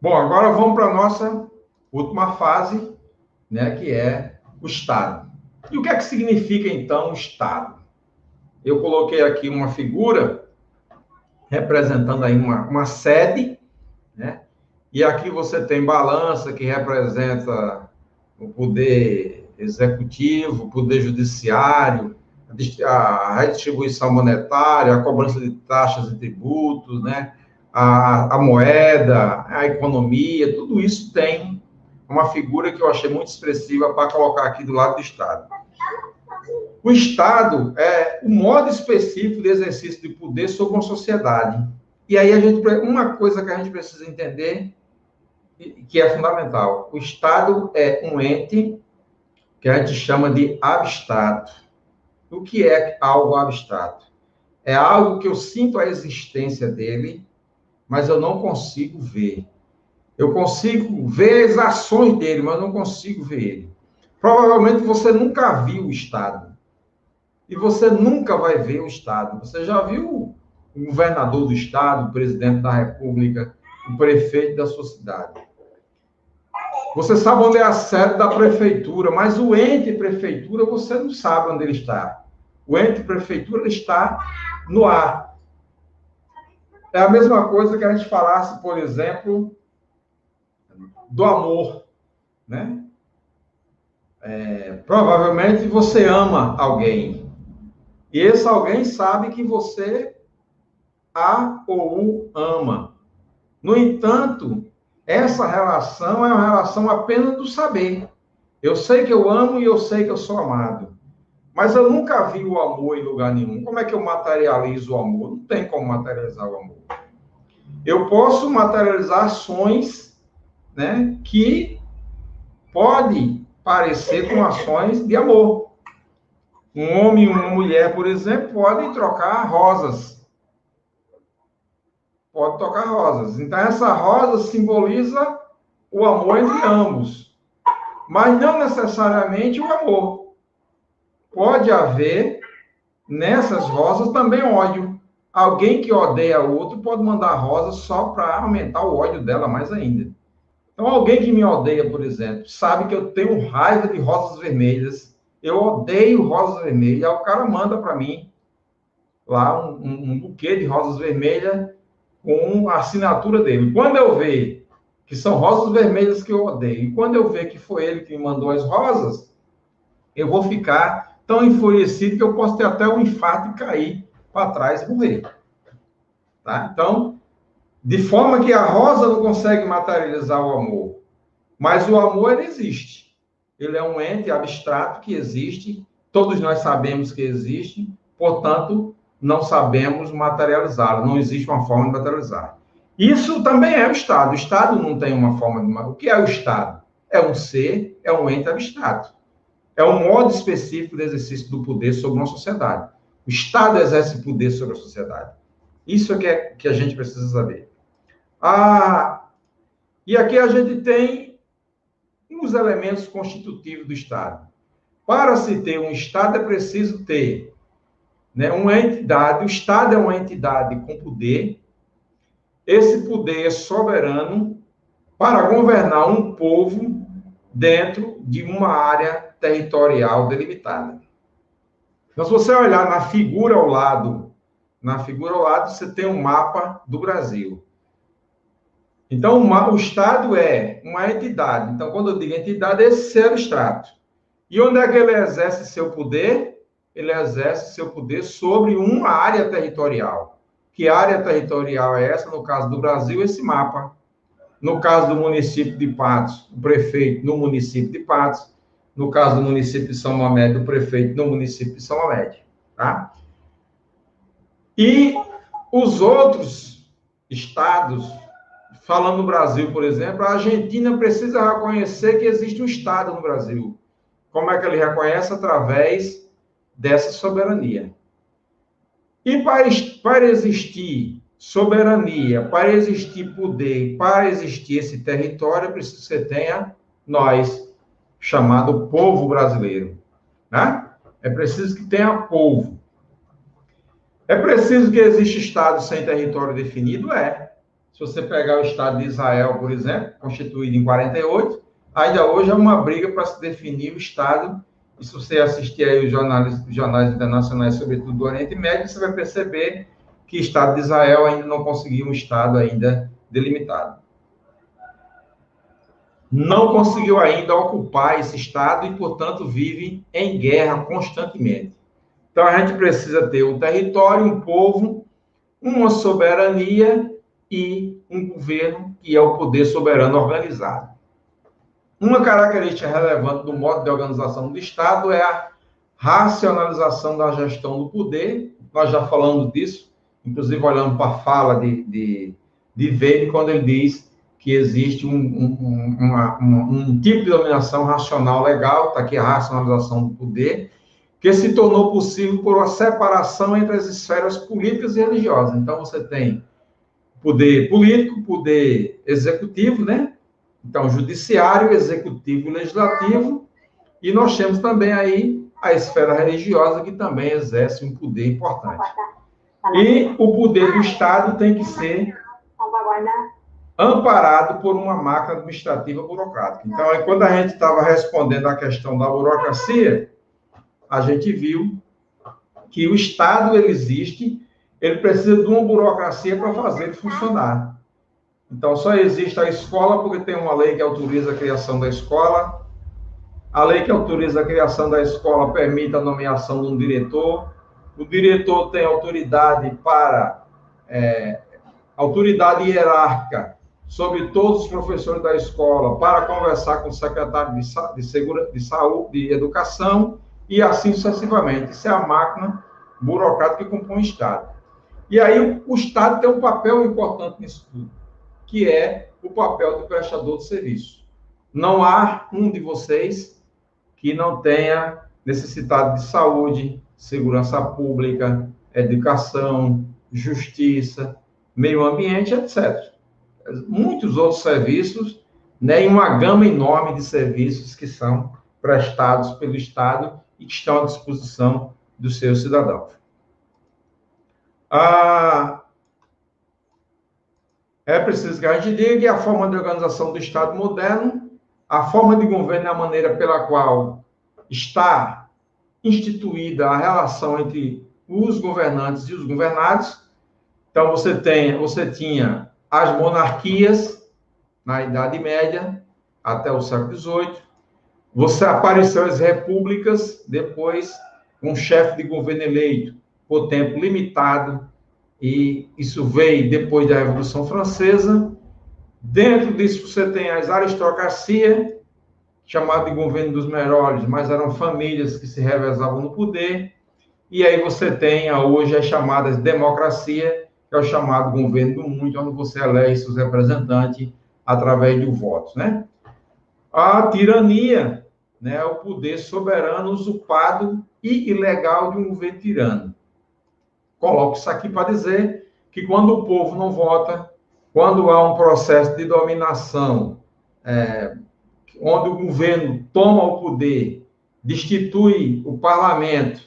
Bom, agora vamos para a nossa última fase, né, que é o Estado. E o que é que significa, então, o Estado? Eu coloquei aqui uma figura representando aí uma, uma sede, né? E aqui você tem balança, que representa o poder executivo, o poder judiciário, a redistribuição monetária, a cobrança de taxas e tributos, né? A, a, moeda, a economia, tudo isso tem uma figura que eu achei muito expressiva para colocar aqui do lado do Estado. O Estado é o modo específico de exercício de poder sobre uma sociedade. E aí a gente uma coisa que a gente precisa entender que é fundamental. O Estado é um ente que a gente chama de abstrato. O que é algo abstrato? É algo que eu sinto a existência dele, mas eu não consigo ver. Eu consigo ver as ações dele, mas não consigo ver ele. Provavelmente você nunca viu o Estado. E você nunca vai ver o Estado. Você já viu o governador do Estado, o presidente da República, o prefeito da sua cidade. Você sabe onde é a sede da prefeitura, mas o ente prefeitura você não sabe onde ele está. O ente prefeitura está no ar. É a mesma coisa que a gente falasse, por exemplo, do amor, né? É, provavelmente você ama alguém. E esse alguém sabe que você a ou o ama. No entanto, essa relação é uma relação apenas do saber. Eu sei que eu amo e eu sei que eu sou amado. Mas eu nunca vi o amor em lugar nenhum. Como é que eu materializo o amor? Não tem como materializar o amor. Eu posso materializar ações né, que podem parecer com ações de amor. Um homem e uma mulher, por exemplo, podem trocar rosas. Pode tocar rosas. Então, essa rosa simboliza o amor entre ambos. Mas não necessariamente o amor. Pode haver nessas rosas também ódio. Alguém que odeia o outro pode mandar rosa só para aumentar o ódio dela mais ainda. Então, alguém que me odeia, por exemplo, sabe que eu tenho raiva de rosas vermelhas, eu odeio rosas vermelhas, aí o cara manda para mim lá um, um, um, buquê de rosas vermelhas com a assinatura dele. Quando eu ver que são rosas vermelhas que eu odeio, e quando eu ver que foi ele que me mandou as rosas, eu vou ficar tão enfurecido que eu posso ter até um infarto e cair para trás e morrer. Tá? Então, de forma que a rosa não consegue materializar o amor. Mas o amor, ele existe. Ele é um ente abstrato que existe. Todos nós sabemos que existe. Portanto, não sabemos materializá-lo. Não existe uma forma de materializar. Isso também é o Estado. O Estado não tem uma forma de... O que é o Estado? É um ser, é um ente abstrato. É um modo específico de exercício do poder sobre uma sociedade. O Estado exerce poder sobre a sociedade. Isso é que, é que a gente precisa saber. Ah, e aqui a gente tem os elementos constitutivos do Estado. Para se ter um Estado, é preciso ter né, uma entidade, o Estado é uma entidade com poder, esse poder é soberano para governar um povo dentro de uma área territorial delimitada. Então, se você olhar na figura ao lado, na figura ao lado, você tem um mapa do Brasil. Então, o Estado é uma entidade. Então, quando eu digo entidade, é esse ser abstrato. E onde é que ele exerce seu poder? Ele exerce seu poder sobre uma área territorial. Que área territorial é essa? No caso do Brasil, esse mapa. No caso do município de Patos, o prefeito no município de Patos. No caso do município de São Mamede, o prefeito no município de São Mamede. Tá? E os outros estados falando no Brasil, por exemplo, a Argentina precisa reconhecer que existe um Estado no Brasil. Como é que ele reconhece? Através dessa soberania. E para, para existir soberania, para existir poder, para existir esse território, preciso que você tenha nós, chamado povo brasileiro. Né? É preciso que tenha povo. É preciso que exista Estado sem território definido? É. Se você pegar o Estado de Israel, por exemplo, constituído em 48, ainda hoje é uma briga para se definir o Estado. E se você assistir aí os jornais, os jornais internacionais, sobretudo do Oriente Médio, você vai perceber que o Estado de Israel ainda não conseguiu um Estado ainda delimitado. Não conseguiu ainda ocupar esse Estado e, portanto, vive em guerra constantemente. Então, a gente precisa ter um território, um povo, uma soberania e um governo que é o poder soberano organizado. Uma característica relevante do modo de organização do Estado é a racionalização da gestão do poder. Nós já falamos disso, inclusive olhando para a fala de, de, de Weber, quando ele diz que existe um, um, uma, um, tipo de dominação racional legal, está aqui a racionalização do poder, que se tornou possível por uma separação entre as esferas políticas e religiosas. Então, você tem poder político, poder executivo, né? Então, judiciário, executivo legislativo. E nós temos também aí a esfera religiosa, que também exerce um poder importante. E o poder do Estado tem que ser amparado por uma máquina administrativa burocrática. Então, quando a gente estava respondendo à questão da burocracia, a gente viu que o Estado ele existe, ele precisa de uma burocracia para fazer funcionar. Então, só existe a escola porque tem uma lei que autoriza a criação da escola. A lei que autoriza a criação da escola permite a nomeação de um diretor. O diretor tem autoridade para é, autoridade hierárquica sobre todos os professores da escola para conversar com o secretário de, de, segura, de saúde, de educação e assim sucessivamente. Isso é a máquina burocrática que compõe o Estado. E aí o, Estado tem um papel importante nisso tudo, que é o papel do prestador de serviço. Não há um de vocês que não tenha necessidade de saúde, segurança pública, educação, justiça, meio ambiente, etc. Muitos outros serviços, né, e uma gama enorme de serviços que são prestados pelo Estado e que estão à disposição dos seus cidadãos. Ah, é preciso que a gente diga que a forma de organização do Estado moderno, a forma de governo é a maneira pela qual está instituída a relação entre os governantes e os governados. Então você tem, você tinha as monarquias na Idade Média até o século XVIII, você apareceu as repúblicas, depois um chefe de governo eleito por tempo limitado, e isso veio depois da Revolução Francesa. Dentro disso você tem as aristocracias, chamado de governo dos melhores, mas eram famílias que se revezavam no poder. E aí você tem hoje as chamadas democracia, é o chamado governo do mundo, onde você elege seus representantes através de votos, né? A tirania, né, o poder soberano usurpado e ilegal de um governo tirano. Coloco isso aqui para dizer que quando o povo não vota, quando há um processo de dominação, é, onde o governo toma o poder, destitui o parlamento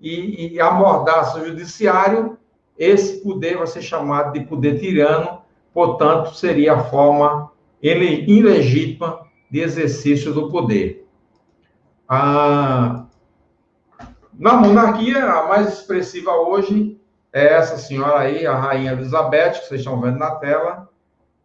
e, e amordaça o judiciário, esse poder vai ser chamado de poder tirano, portanto, seria a forma ele, ilegítima de exercício do poder. A, na monarquia, a mais expressiva hoje é essa senhora aí, a Rainha Elizabeth, que vocês estão vendo na tela,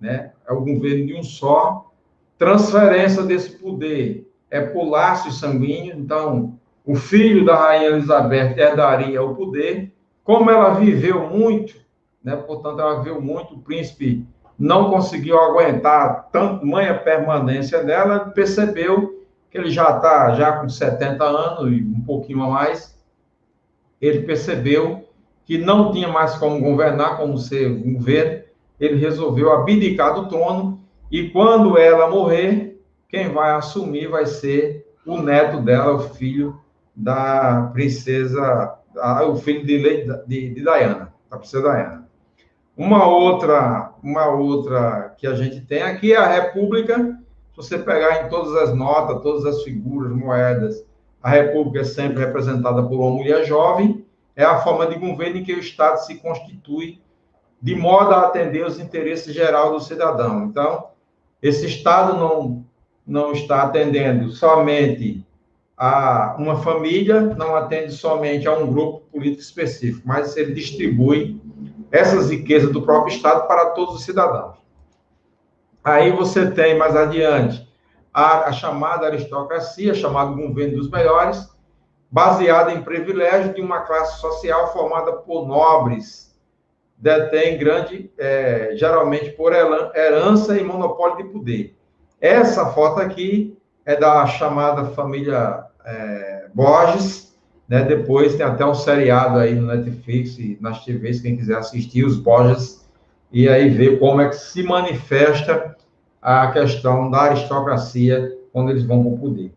né? É o governo de um só. Transferência desse poder é por laço sanguíneo, então o filho da Rainha Elizabeth herdaria o poder. Como ela viveu muito, né? Portanto, ela viveu muito, o príncipe não conseguiu aguentar tanto manha permanência dela, percebeu que ele já está já com 70 anos e um pouquinho a mais, ele percebeu que não tinha mais como governar, como ser governo, ele resolveu abdicar do trono e quando ela morrer, quem vai assumir vai ser o neto dela, o filho da princesa, o filho de, de, de Diana, da princesa Diana. Uma outra, uma outra que a gente tem aqui é a República você pegar em todas as notas, todas as figuras, moedas, a República é sempre representada por uma mulher jovem, é a forma de governo em que o Estado se constitui de modo a atender os interesses gerais do cidadão. Então, esse Estado não, não está atendendo somente a uma família, não atende somente a um grupo político específico, mas ele distribui essas riquezas do próprio Estado para todos os cidadãos. Aí você tem mais adiante a, a chamada aristocracia, chamado governo dos melhores, baseada em privilégio de uma classe social formada por nobres, detém grande, é, geralmente por herança e monopólio de poder. Essa foto aqui é da chamada família é, Borges, né? Depois tem até um seriado aí no Netflix e nas TVs, quem quiser assistir, os Borges, e aí ver como é que se manifesta a questão da aristocracia quando eles vão para o poder.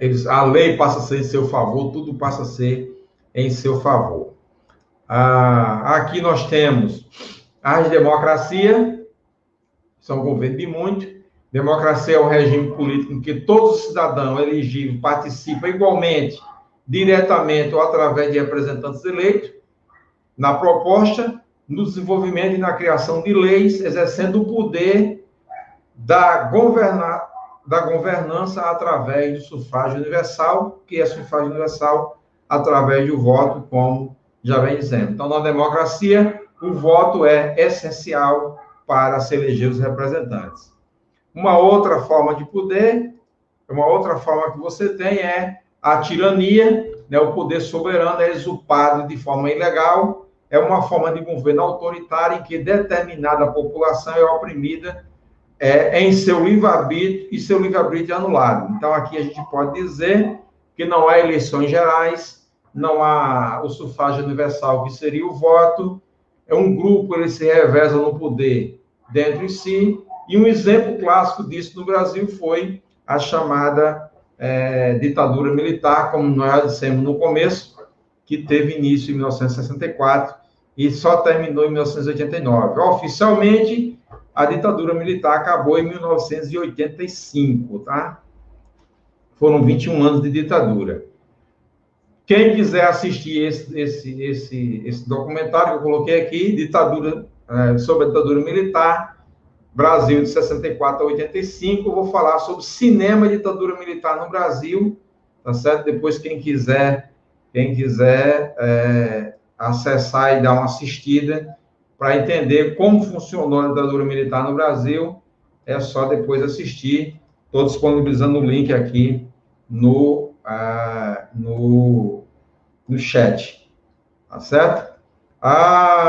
Eles, a lei passa a ser em seu favor, tudo passa a ser em seu favor. Ah, aqui nós temos as democracia, são governo de muito, Democracia é um regime político em que todos os cidadãos elegíveis participam igualmente, diretamente ou através de representantes eleitos, na proposta, no desenvolvimento e na criação de leis, exercendo o poder da, da governança através do sufrágio universal, que é sufrágio universal através do voto, como já vem dizendo. Então, na democracia, o voto é essencial para se eleger os representantes. Uma outra forma de poder, uma outra forma que você tem é a tirania, né? o poder soberano é exulpado de forma ilegal, é uma forma de governo autoritário em que determinada população é oprimida é, em seu livre-arbítrio e seu livre-arbítrio é anulado. Então, aqui a gente pode dizer que não há eleições gerais, não há o sufrágio universal, que seria o voto, é um grupo, ele se reveza no poder dentro de si, e um exemplo clássico disso no Brasil foi a chamada é, ditadura militar, como nós dissemos no começo, que teve início em 1964 e só terminou em 1989. Oficialmente, a ditadura militar acabou em 1985, tá? Foram 21 anos de ditadura. Quem quiser assistir esse, esse, esse, esse documentário que eu coloquei aqui, ditadura, é, sobre a ditadura militar, Brasil de 64 a 85. Eu vou falar sobre cinema e ditadura militar no Brasil, tá certo? Depois, quem quiser, quem quiser é, acessar e dar uma assistida para entender como funcionou a ditadura militar no Brasil, é só depois assistir. Estou disponibilizando o link aqui no, uh, no, no chat, tá certo? Ah,